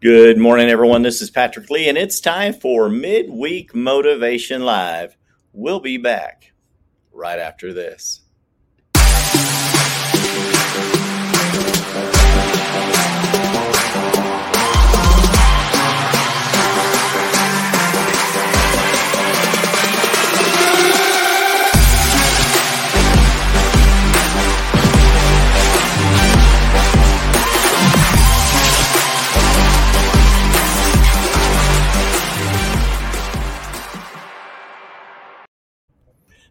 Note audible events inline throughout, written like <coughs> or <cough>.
Good morning, everyone. This is Patrick Lee, and it's time for Midweek Motivation Live. We'll be back right after this.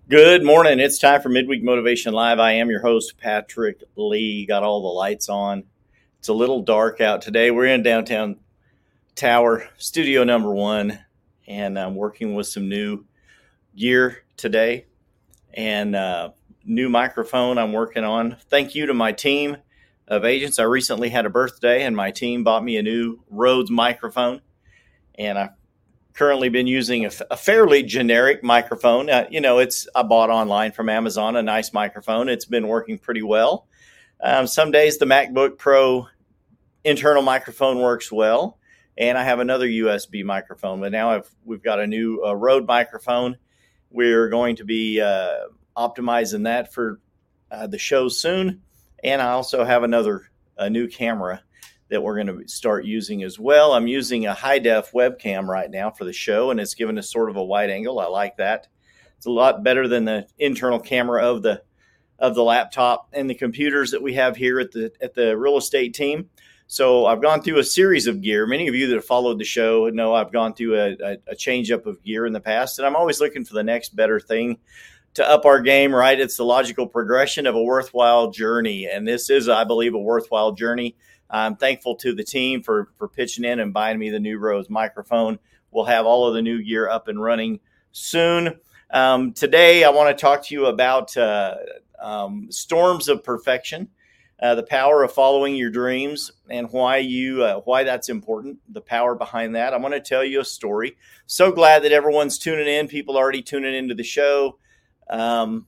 Good morning. It's time for Midweek Motivation Live. I am your host, Patrick Lee. Got all the lights on. It's a little dark out today. We're in downtown Tower, studio number one, and I'm working with some new gear today and uh, new microphone I'm working on. Thank you to my team of agents. I recently had a birthday, and my team bought me a new Rode microphone, and I currently been using a, fairly generic microphone. Uh, you know, it's I bought online from Amazon a nice microphone. It's been working pretty well. Um, some days the MacBook Pro internal microphone works well, and I have another USB microphone. But now I've, we've got a new uh, Rode microphone. We're going to be uh, optimizing that for uh, the show soon, and I also have another a new camera that we're going to start using as well. I'm using a high def webcam right now for the show, and it's given us sort of a wide angle. I like that. It's a lot better than the internal camera of the of the laptop and the computers that we have here at the at the real estate team. So I've gone through a series of gear. Many of you that have followed the show know I've gone through a, a, a change up of gear in the past, and I'm always looking for the next better thing to up our game. Right? It's the logical progression of a worthwhile journey, and this is, I believe, a worthwhile journey. I'm thankful to the team for for pitching in and buying me the new Rode microphone. We'll have all of the new gear up and running soon. Um, today, I want to talk to you about uh, um, storms of perfection, uh, the power of following your dreams, and why you uh, why that's important. The power behind that. I'm going to tell you a story. So glad that everyone's tuning in. People already tuning into the show. Um,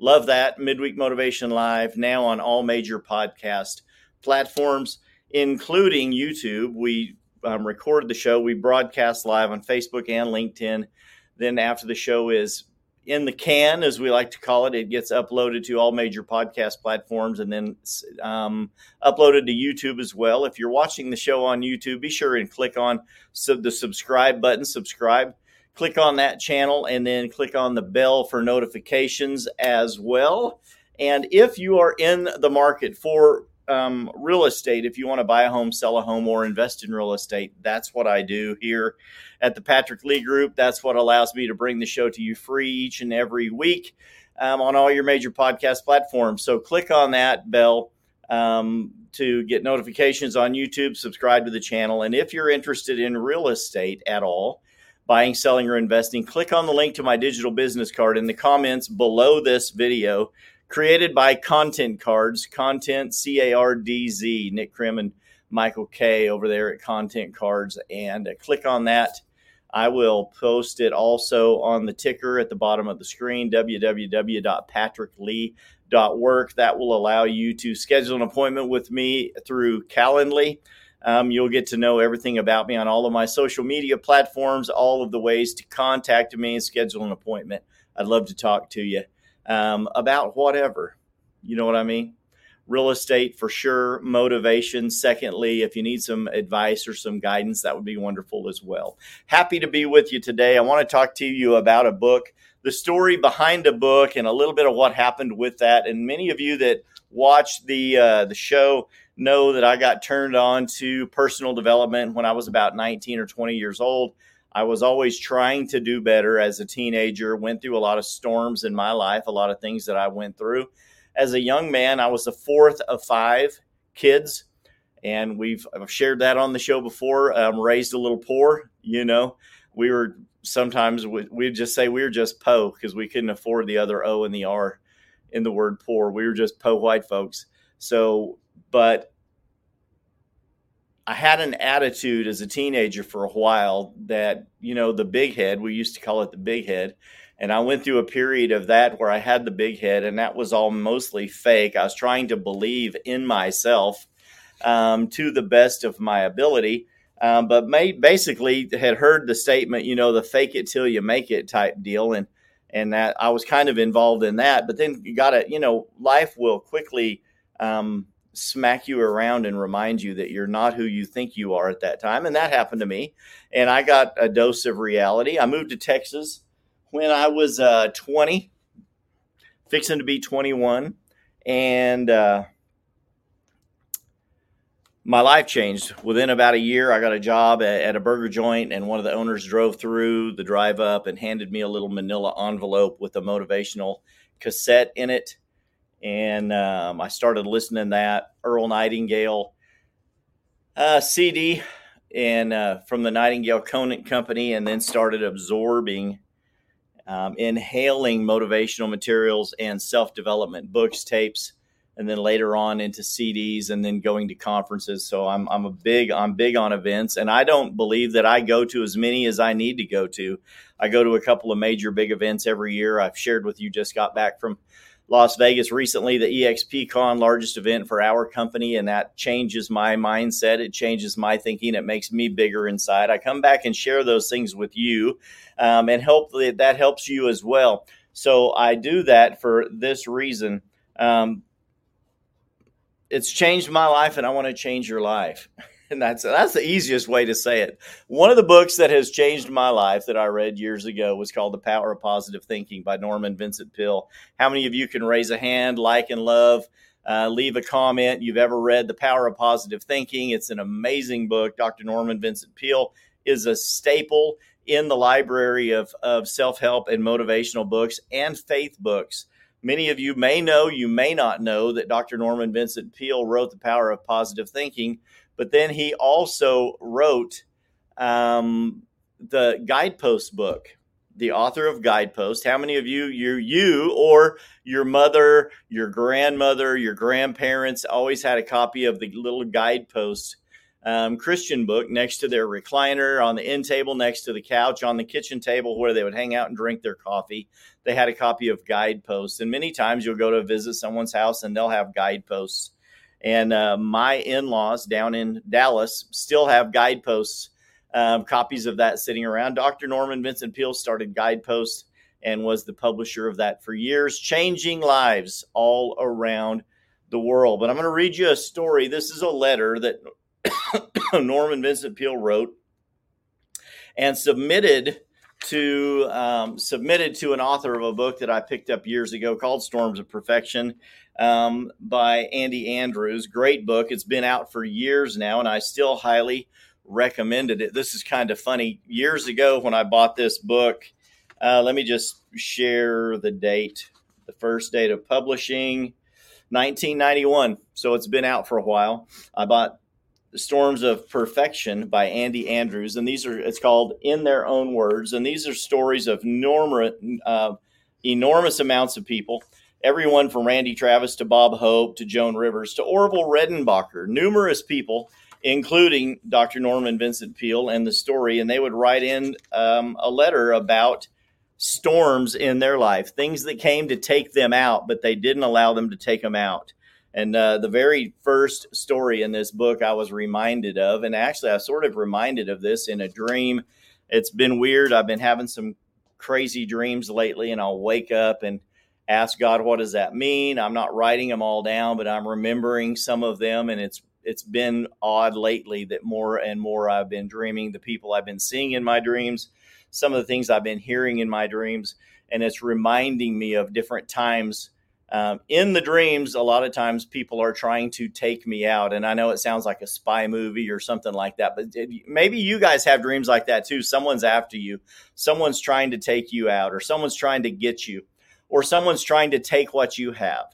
love that midweek motivation live now on all major podcast platforms, including YouTube. We um, record the show, we broadcast live on Facebook and LinkedIn. Then, after the show is in the can, as we like to call it, it gets uploaded to all major podcast platforms and then um, uploaded to YouTube as well. If you're watching the show on YouTube, be sure and click on sub- the subscribe button, subscribe. Click on that channel and then click on the bell for notifications as well. And if you are in the market for um, real estate, if you want to buy a home, sell a home, or invest in real estate, that's what I do here at the Patrick Lee Group. That's what allows me to bring the show to you free each and every week um, on all your major podcast platforms. So click on that bell um, to get notifications on YouTube, subscribe to the channel. And if you're interested in real estate at all, buying, selling, or investing, click on the link to my digital business card in the comments below this video created by Content Cardz, Content C A R D Z, Nick Krim and Michael K over there at Content Cardz. And uh, click on that. I will post it also on the ticker at the bottom of the screen, www.patricklee.work. That will allow you to schedule an appointment with me through Calendly. Um, you'll get to know everything about me on all of my social media platforms, all of the ways to contact me and schedule an appointment. I'd love to talk to you um, about whatever. You know what I mean? Real estate for sure, motivation. Secondly, if you need some advice or some guidance, that would be wonderful as well. Happy to be with you today. I want to talk to you about a book, the story behind a book, and a little bit of what happened with that. And many of you that watch the uh, the show know that I got turned on to personal development when I was about 19 or 20 years old. I was always trying to do better as a teenager, went through a lot of storms in my life, a lot of things that I went through. As a young man, I was the fourth of five kids, and we've I've shared that on the show before. Um, raised a little poor, you know. We were sometimes we, we'd just say we were just po because we couldn't afford the other O and the R in the word poor. We were just po white folks. So, but I had an attitude as a teenager for a while that, you know, the big head, we used to call it the big head. And I went through a period of that where I had the big head, and that was all mostly fake. I was trying to believe in myself. um, to the best of my ability. Um, but basically had heard the statement, you know, the fake it till you make it type deal. And, and that I was kind of involved in that. But then you got to, you know, life will quickly um, smack you around and remind you that you're not who you think you are at that time. And that happened to me. And I got a dose of reality. I moved to Texas when I was uh, 20, fixing to be 21. And, uh, my life changed within about a year. I got a job at, at, a burger joint, and one of the owners drove through the drive up and handed me a little manila envelope with a motivational cassette in it. And um, I started listening to that Earl Nightingale uh, CD and uh, from the Nightingale Conant Company, and then started absorbing, um, inhaling motivational materials and self development books, tapes and then later on into CDs and then going to conferences. So I'm I'm a big I'm big on events and I don't believe that I go to as many as I need to go to. I go to a couple of major big events every year. I've shared with you just got back from Las Vegas recently, the EXP Con, largest event for our company, and that changes my mindset. It changes my thinking. It makes me bigger inside. I come back and share those things with you, um, and hopefully that helps you as well. So I do that for this reason. Um, it's changed my life and I want to change your life. <laughs> And <laughs> that's that's the easiest way to say it. One of the books that has changed my life that I read years ago was called The Power of Positive Thinking by Norman Vincent Peale. How many of you can raise a hand, like and love, uh, leave a comment? You've ever read The Power of Positive Thinking? It's an amazing book. Dr. Norman Vincent Peale is a staple in the library of, of self help and motivational books and faith books. Many of you may know, you may not know that Dr. Norman Vincent Peale wrote The Power of Positive Thinking, but then he also wrote um, the Guidepost book. The author of Guidepost. How many of you, you, you, or your mother, your grandmother, your grandparents always had a copy of the little Guidepost um, Christian book next to their recliner on the end table, next to the couch, on the kitchen table where they would hang out and drink their coffee. They had a copy of guideposts. And many times you'll go to visit someone's house and they'll have guideposts. And uh, my in laws down in Dallas still have guideposts, um, copies of that sitting around. Dr. Norman Vincent Peale started Guideposts and was the publisher of that for years, changing lives all around the world. But I'm going to read you a story. This is a letter that <coughs> Norman Vincent Peale wrote and submitted to um, submitted to an author of a book that I picked up years ago called Storms of Perfection um, by Andy Andrews. Great book. It's been out for years now, and I still highly recommended it. This is kind of funny. Years ago, when I bought this book, uh, let me just share the date. The first date of publishing, 1991. So it's been out for a while. I bought Storms of Perfection by Andy Andrews. And these are, it's called In Their Own Words. And these are stories of norma, uh, enormous amounts of people, everyone from Randy Travis to Bob Hope to Joan Rivers to Orville Redenbacher, numerous people, including Dr. Norman Vincent Peale and the story. And they would write in um, a letter about storms in their life, things that came to take them out, but they didn't allow them to take them out. And uh, the very first story in this book I was reminded of, and actually I sort of reminded of this in a dream. It's been weird. I've been having some crazy dreams lately, and I'll wake up and ask God, what does that mean? I'm not writing them all down, but I'm remembering some of them, and it's it's been odd lately that more and more I've been dreaming the people I've been seeing in my dreams, some of the things I've been hearing in my dreams, and it's reminding me of different times um, in the dreams, a lot of times people are trying to take me out. And I know it sounds like a spy movie or something like that, but maybe you guys have dreams like that too. Someone's after you, someone's trying to take you out, or someone's trying to get you, or someone's trying to take what you have.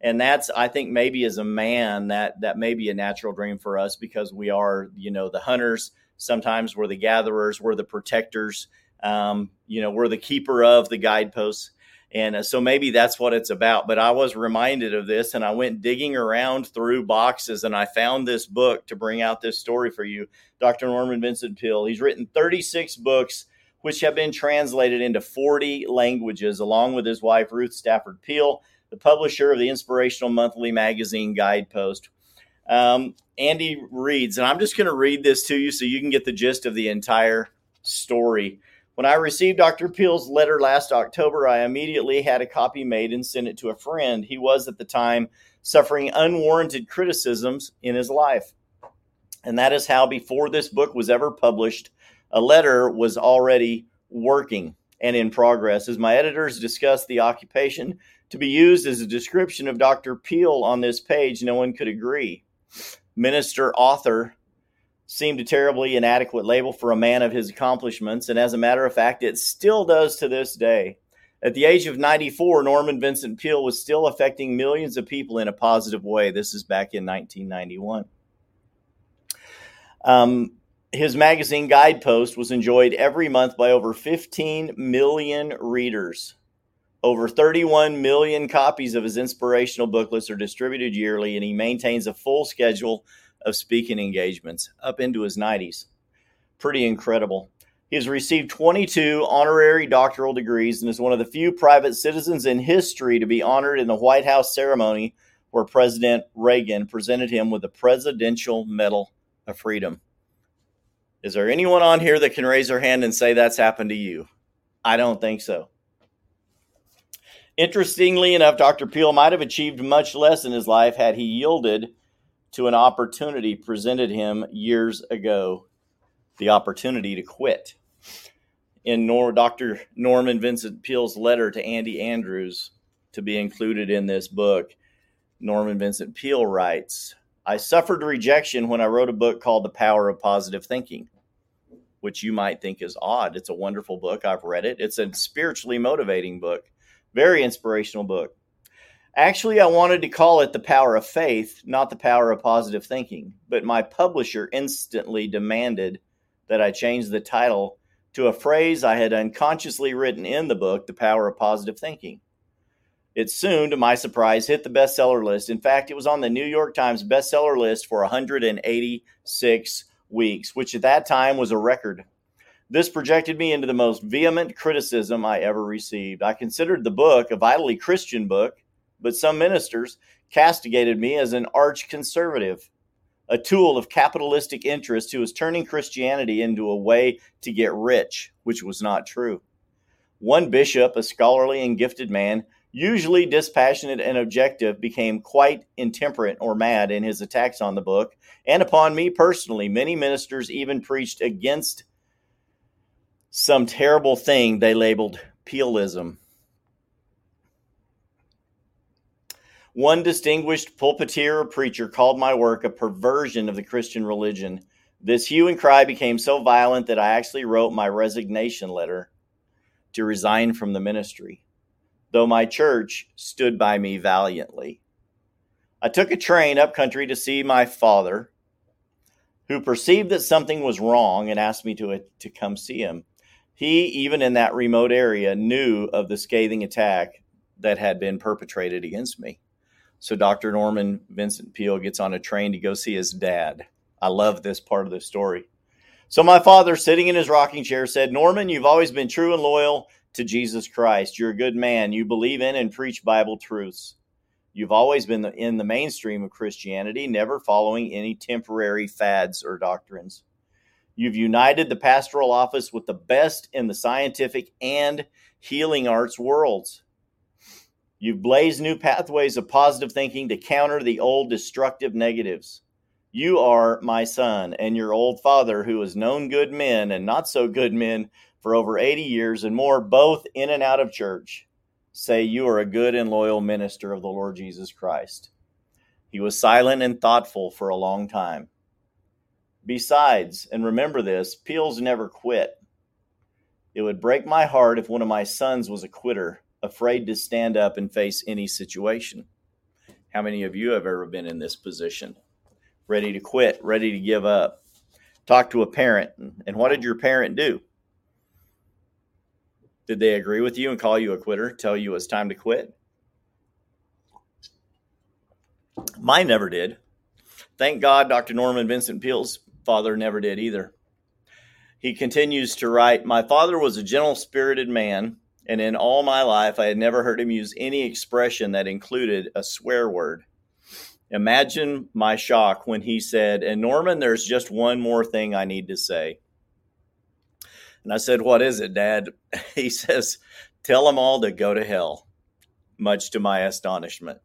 And that's, I think, maybe as a man, that that may be a natural dream for us because we are, you know, the hunters. Sometimes we're the gatherers, we're the protectors. Um, you know, we're the keeper of the guideposts and uh, so maybe that's what it's about. But I was reminded of this and I went digging around through boxes and I found this book to bring out this story for you. Dr. Norman Vincent Peale. He's written 36 books, which have been translated into 40 languages, along with his wife, Ruth Stafford Peale, the publisher of the inspirational monthly magazine Guidepost. Um, Andy reads, and I'm just going to read this to you so you can get the gist of the entire story. When I received Dr. Peale's letter last October, I immediately had a copy made and sent it to a friend. He was at the time suffering unwarranted criticisms in his life. And that is how, before this book was ever published, a letter was already working and in progress. As my editors discussed the occupation to be used as a description of Dr. Peel on this page, no one could agree. Minister author seemed a terribly inadequate label for a man of his accomplishments, and as a matter of fact, it still does to this day. At the age of 94, Norman Vincent Peale was still affecting millions of people in a positive way. This is back in 1991. Um, his magazine Guidepost was enjoyed every month by over 15 million readers. Over 31 million copies of his inspirational booklets are distributed yearly, and he maintains a full schedule of speaking engagements up into his 90s. Pretty incredible. He has received 22 honorary doctoral degrees and is one of the few private citizens in history to be honored in the White House ceremony where President Reagan presented him with the Presidential Medal of Freedom. Is there anyone on here that can raise their hand and say that's happened to you? I don't think so. Interestingly enough, Dr. Peale might have achieved much less in his life had he yielded to an opportunity presented him years ago the opportunity to quit. In Nor- Dr. Norman Vincent Peale's letter to Andy Andrews to be included in this book, Norman Vincent Peale writes, I suffered rejection when I wrote a book called The Power of Positive Thinking, which you might think is odd. It's a wonderful book. I've read it. It's a spiritually motivating book, very inspirational book. Actually, I wanted to call it The Power of Faith, not The Power of Positive Thinking, but my publisher instantly demanded that I change the title to a phrase I had unconsciously written in the book, The Power of Positive Thinking. It soon, to my surprise, hit the bestseller list. In fact, it was on the New York Times bestseller list for 186 weeks, which at that time was a record. This projected me into the most vehement criticism I ever received. I considered the book a vitally Christian book but some ministers castigated me as an arch conservative, a tool of capitalistic interest who was turning Christianity into a way to get rich, which was not true. One bishop, a scholarly and gifted man, usually dispassionate and objective, became quite intemperate or mad in his attacks on the book and upon me personally. Many ministers even preached against some terrible thing they labeled Pealeism. One distinguished pulpiteer or preacher called my work a perversion of the Christian religion. This hue and cry became so violent that I actually wrote my resignation letter to resign from the ministry, though my church stood by me valiantly. I took a train up country to see my father, who perceived that something was wrong and asked me to, to come see him. He, even in that remote area, knew of the scathing attack that had been perpetrated against me. So Dr. Norman Vincent Peale gets on a train to go see his dad. I love this part of the story. So my father, sitting in his rocking chair, said, Norman, you've always been true and loyal to Jesus Christ. You're a good man. You believe in and preach Bible truths. You've always been in the mainstream of Christianity, never following any temporary fads or doctrines. You've united the pastoral office with the best in the scientific and healing arts worlds. You've blazed new pathways of positive thinking to counter the old destructive negatives. You are my son and your old father, who has known good men and not so good men for over 80 years and more, both in and out of church, say you are a good and loyal minister of the Lord Jesus Christ. He was silent and thoughtful for a long time. Besides, and remember this, Peales never quit. It would break my heart if one of my sons was a quitter afraid to stand up and face any situation. How many of you have ever been in this position? Ready to quit, ready to give up. Talk to a parent, and what did your parent do? Did they agree with you and call you a quitter, tell you it's time to quit? Mine never did. Thank God Dr. Norman Vincent Peale's father never did either. He continues to write My father was a gentle spirited man and in all my life, I had never heard him use any expression that included a swear word. Imagine my shock when he said, And Norman, there's just one more thing I need to say. And I said, What is it, Dad? <laughs> He says, Tell them all to go to hell, much to my astonishment.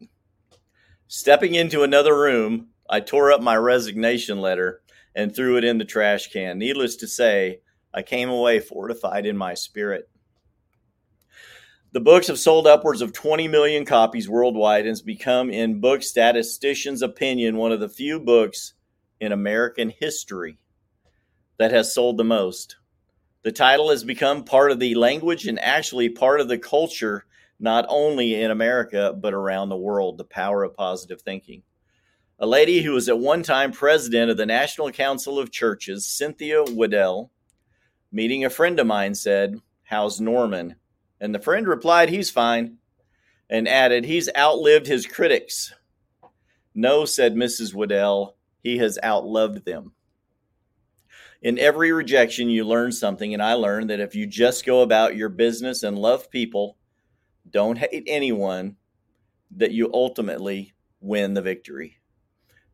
Stepping into another room, I tore up my resignation letter and threw it in the trash can. Needless to say, I came away fortified in my spirit. The books have sold upwards of 20 million copies worldwide and has become, in book statisticians' opinion, one of the few books in American history that has sold the most. The title has become part of the language and actually part of the culture, not only in America, but around the world. The power of positive thinking. A lady who was at one time president of the National Council of Churches, Cynthia Wedel, meeting a friend of mine, said, How's Norman? And the friend replied, He's fine, and added, He's outlived his critics. No, said Mrs. Wedel, he has outloved them. In every rejection, you learn something, and I learned that if you just go about your business and love people, don't hate anyone, that you ultimately win the victory.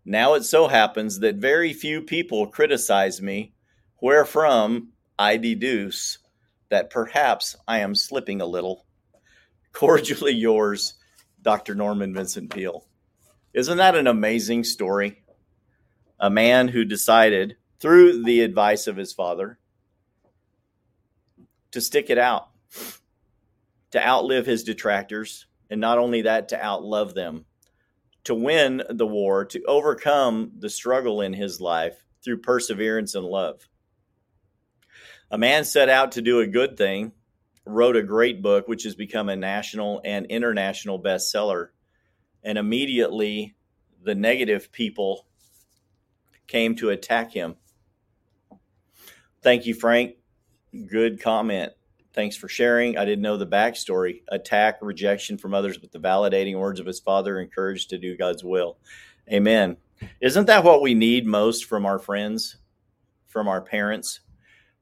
Now it so happens that very few people criticize me, wherefrom I deduce that perhaps I am slipping a little. Cordially <laughs> yours, Dr. Norman Vincent Peale. Isn't that an amazing story? A man who decided, through the advice of his father, to stick it out, to outlive his detractors, and not only that, to outlove them, to win the war, to overcome the struggle in his life through perseverance and love. A man set out to do a good thing, wrote a great book, which has become a national and international bestseller. And immediately the negative people came to attack him. Thank you, Frank. Good comment. Thanks for sharing. I didn't know the backstory. Attack, rejection from others, but the validating words of his father encouraged to do God's will. Amen. Isn't that what we need most from our friends, from our parents?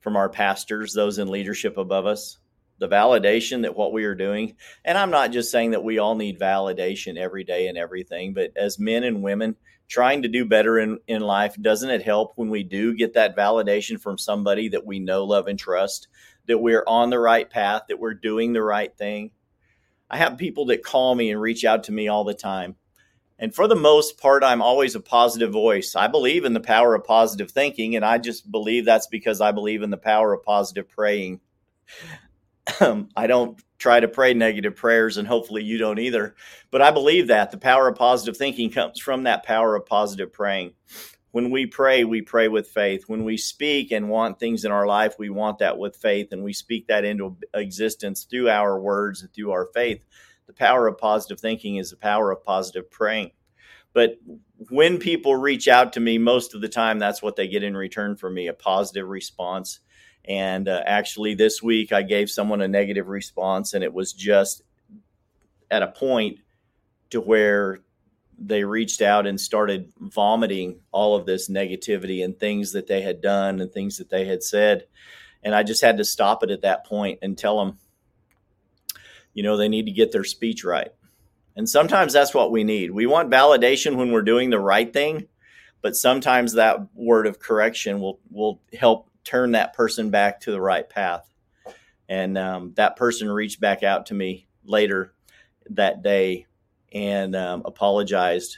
From our pastors, those in leadership above us, the validation that what we are doing. And I'm not just saying that we all need validation every day and everything, but as men and women trying to do better in, in life, doesn't it help when we do get that validation from somebody that we know, love, and trust, that we're on the right path, that we're doing the right thing? I have people that call me and reach out to me all the time and for the most part, I'm always a positive voice. I believe in the power of positive thinking, and I just believe that's because I believe in the power of positive praying. Um, I don't try to pray negative prayers, and hopefully you don't either. But I believe that the power of positive thinking comes from that power of positive praying. When we pray, we pray with faith. When we speak and want things in our life, we want that with faith, and we speak that into existence through our words and through our faith the power of positive thinking is the power of positive praying. But when people reach out to me, most of the time, that's what they get in return from me a positive response. And uh, actually, this week, I gave someone a negative response, and it was just at a point to where they reached out and started vomiting all of this negativity and things that they had done and things that they had said. And I just had to stop it at that point and tell them, you know, they need to get their speech right. And sometimes that's what we need. We want validation when we're doing the right thing, but sometimes that word of correction will will help turn that person back to the right path. And um, that person reached back out to me later that day and um, apologized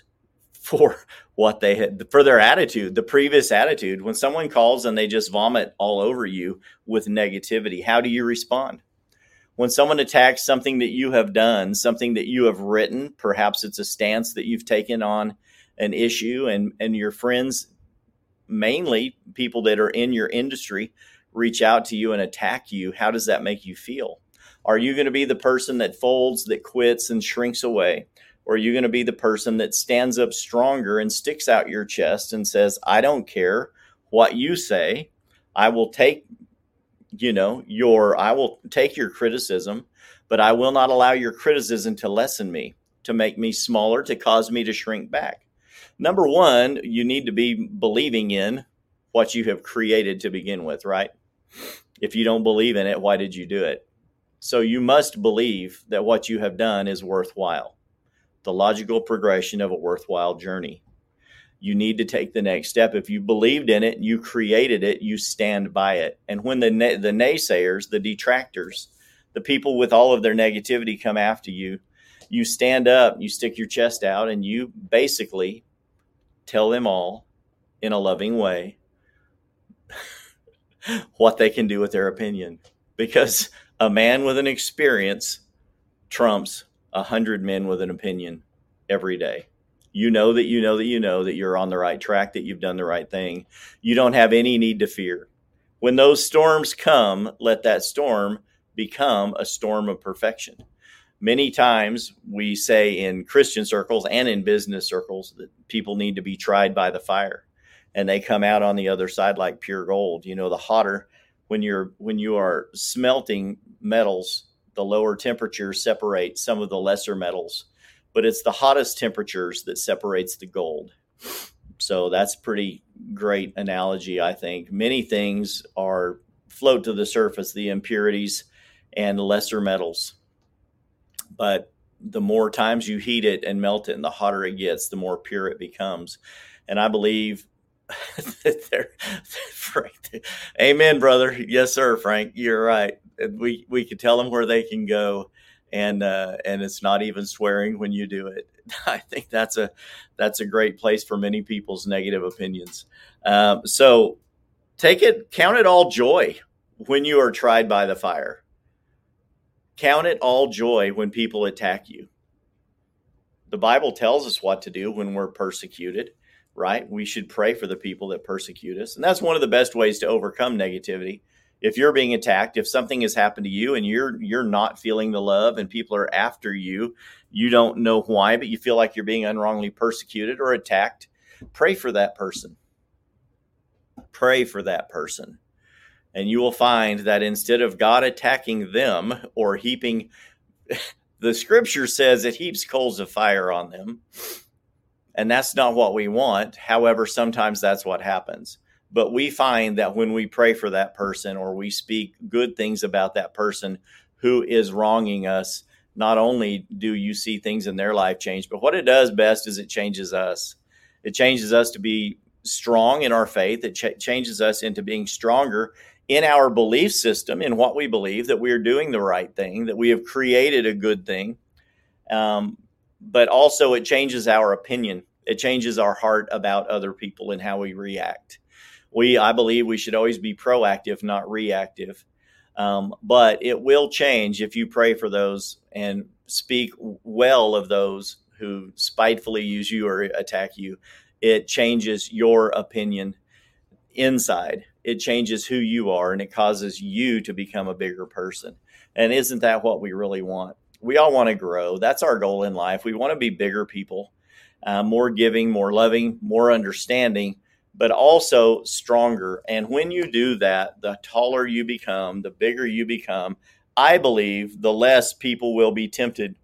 for <laughs> what they had for their attitude the previous attitude when someone calls and they just vomit all over you with negativity how do you respond when someone attacks something that you have done, something that you have written, perhaps it's a stance that you've taken on an issue, and, and your friends, mainly people that are in your industry, reach out to you and attack you, how does that make you feel? Are you going to be the person that folds, that quits, and shrinks away? Or are you going to be the person that stands up stronger and sticks out your chest and says, I don't care what you say. I will take you know, your I will take your criticism, but I will not allow your criticism to lessen me, to make me smaller, to cause me to shrink back. Number one, you need to be believing in what you have created to begin with, right? If you don't believe in it, why did you do it? So you must believe that what you have done is worthwhile. the logical progression of a worthwhile journey. You need to take the next step. If you believed in it, you created it, you stand by it. And when the the naysayers, the detractors, the people with all of their negativity come after you, you stand up, you stick your chest out, and you basically tell them all in a loving way <laughs> what they can do with their opinion. Because a man with an experience trumps a hundred men with an opinion every day. You know that you know that you know that you're on the right track, that you've done the right thing. You don't have any need to fear. When those storms come, let that storm become a storm of perfection. Many times we say in Christian circles and in business circles that people need to be tried by the fire and they come out on the other side like pure gold. You know, the hotter when you're when you are smelting metals, the lower temperature separates some of the lesser metals but it's the hottest temperatures that separates the gold. So that's pretty great analogy, I think. Many things are float to the surface, the impurities and lesser metals. But the more times you heat it and melt it and the hotter it gets, the more pure it becomes. And I believe <laughs> that they're, Frank, amen, brother. Yes, sir, Frank. You're right. We we can tell them where they can go and uh, and it's not even swearing when you do it. <laughs> I think that's a that's a great place for many people's negative opinions. Um, so take it, count it all joy when you are tried by the fire. Count it all joy when people attack you. The Bible tells us what to do when we're persecuted, right? We should pray for the people that persecute us. And that's one of the best ways to overcome negativity if you're being attacked, if something has happened to you and you're you're not feeling the love and people are after you, you don't know why, but you feel like you're being unwrongly persecuted or attacked, pray for that person. Pray for that person. And you will find that instead of God attacking them or heaping <laughs> the scripture says it heaps coals of fire on them. And that's not what we want. However, sometimes that's what happens but we find that when we pray for that person or we speak good things about that person who is wronging us, not only do you see things in their life change, but what it does best is it changes us. It changes us to be strong in our faith. It ch- changes us into being stronger in our belief system, in what we believe, that we are doing the right thing, that we have created a good thing. Um, but also, it changes our opinion. It changes our heart about other people and how we react we I believe we should always be proactive, not reactive. Um, but it will change if you pray for those and speak well of those who spitefully use you or attack you. It changes your opinion inside. It changes who you are and it causes you to become a bigger person. And isn't that what we really want? We all want to grow. That's our goal in life. We want to be bigger people, uh, more giving, more loving, more understanding but also stronger. And when you do that, the taller you become, the bigger you become, I believe the less people will be tempted,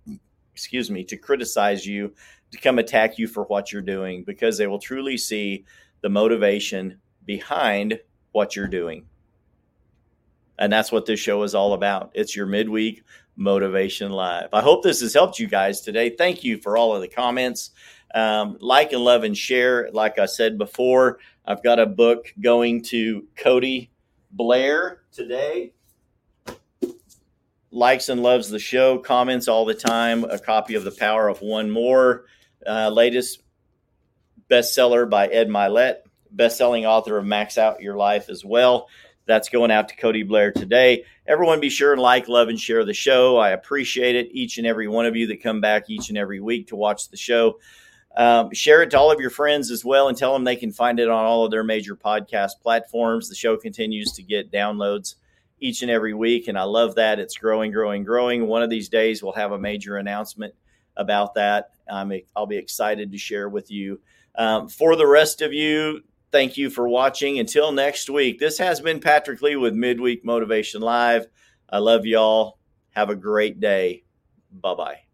excuse me, to criticize you, to come attack you for what you're doing, because they will truly see the motivation behind what you're doing. And that's what this show is all about. It's your midweek motivation live. I hope this has helped you guys today. Thank you for all of the comments. Um, like and love and share. Like I said before, I've got a book going to Cody Blair today. Likes and loves the show, comments all the time. A copy of The Power of One More, uh, latest bestseller by Ed Mylett, best-selling author of Max Out Your Life as well. That's going out to Cody Blair today. Everyone be sure and like, love, and share the show. I appreciate it. Each and every one of you that come back each and every week to watch the show. Um, share it to all of your friends as well and tell them they can find it on all of their major podcast platforms. The show continues to get downloads each and every week, and I love that. It's growing, growing, growing. One of these days, we'll have a major announcement about that. I'll be excited to share with you. Um, for the rest of you, thank you for watching. Until next week, this has been Patrick Lee with Midweek Motivation Live. I love y'all. Have a great day. Bye bye.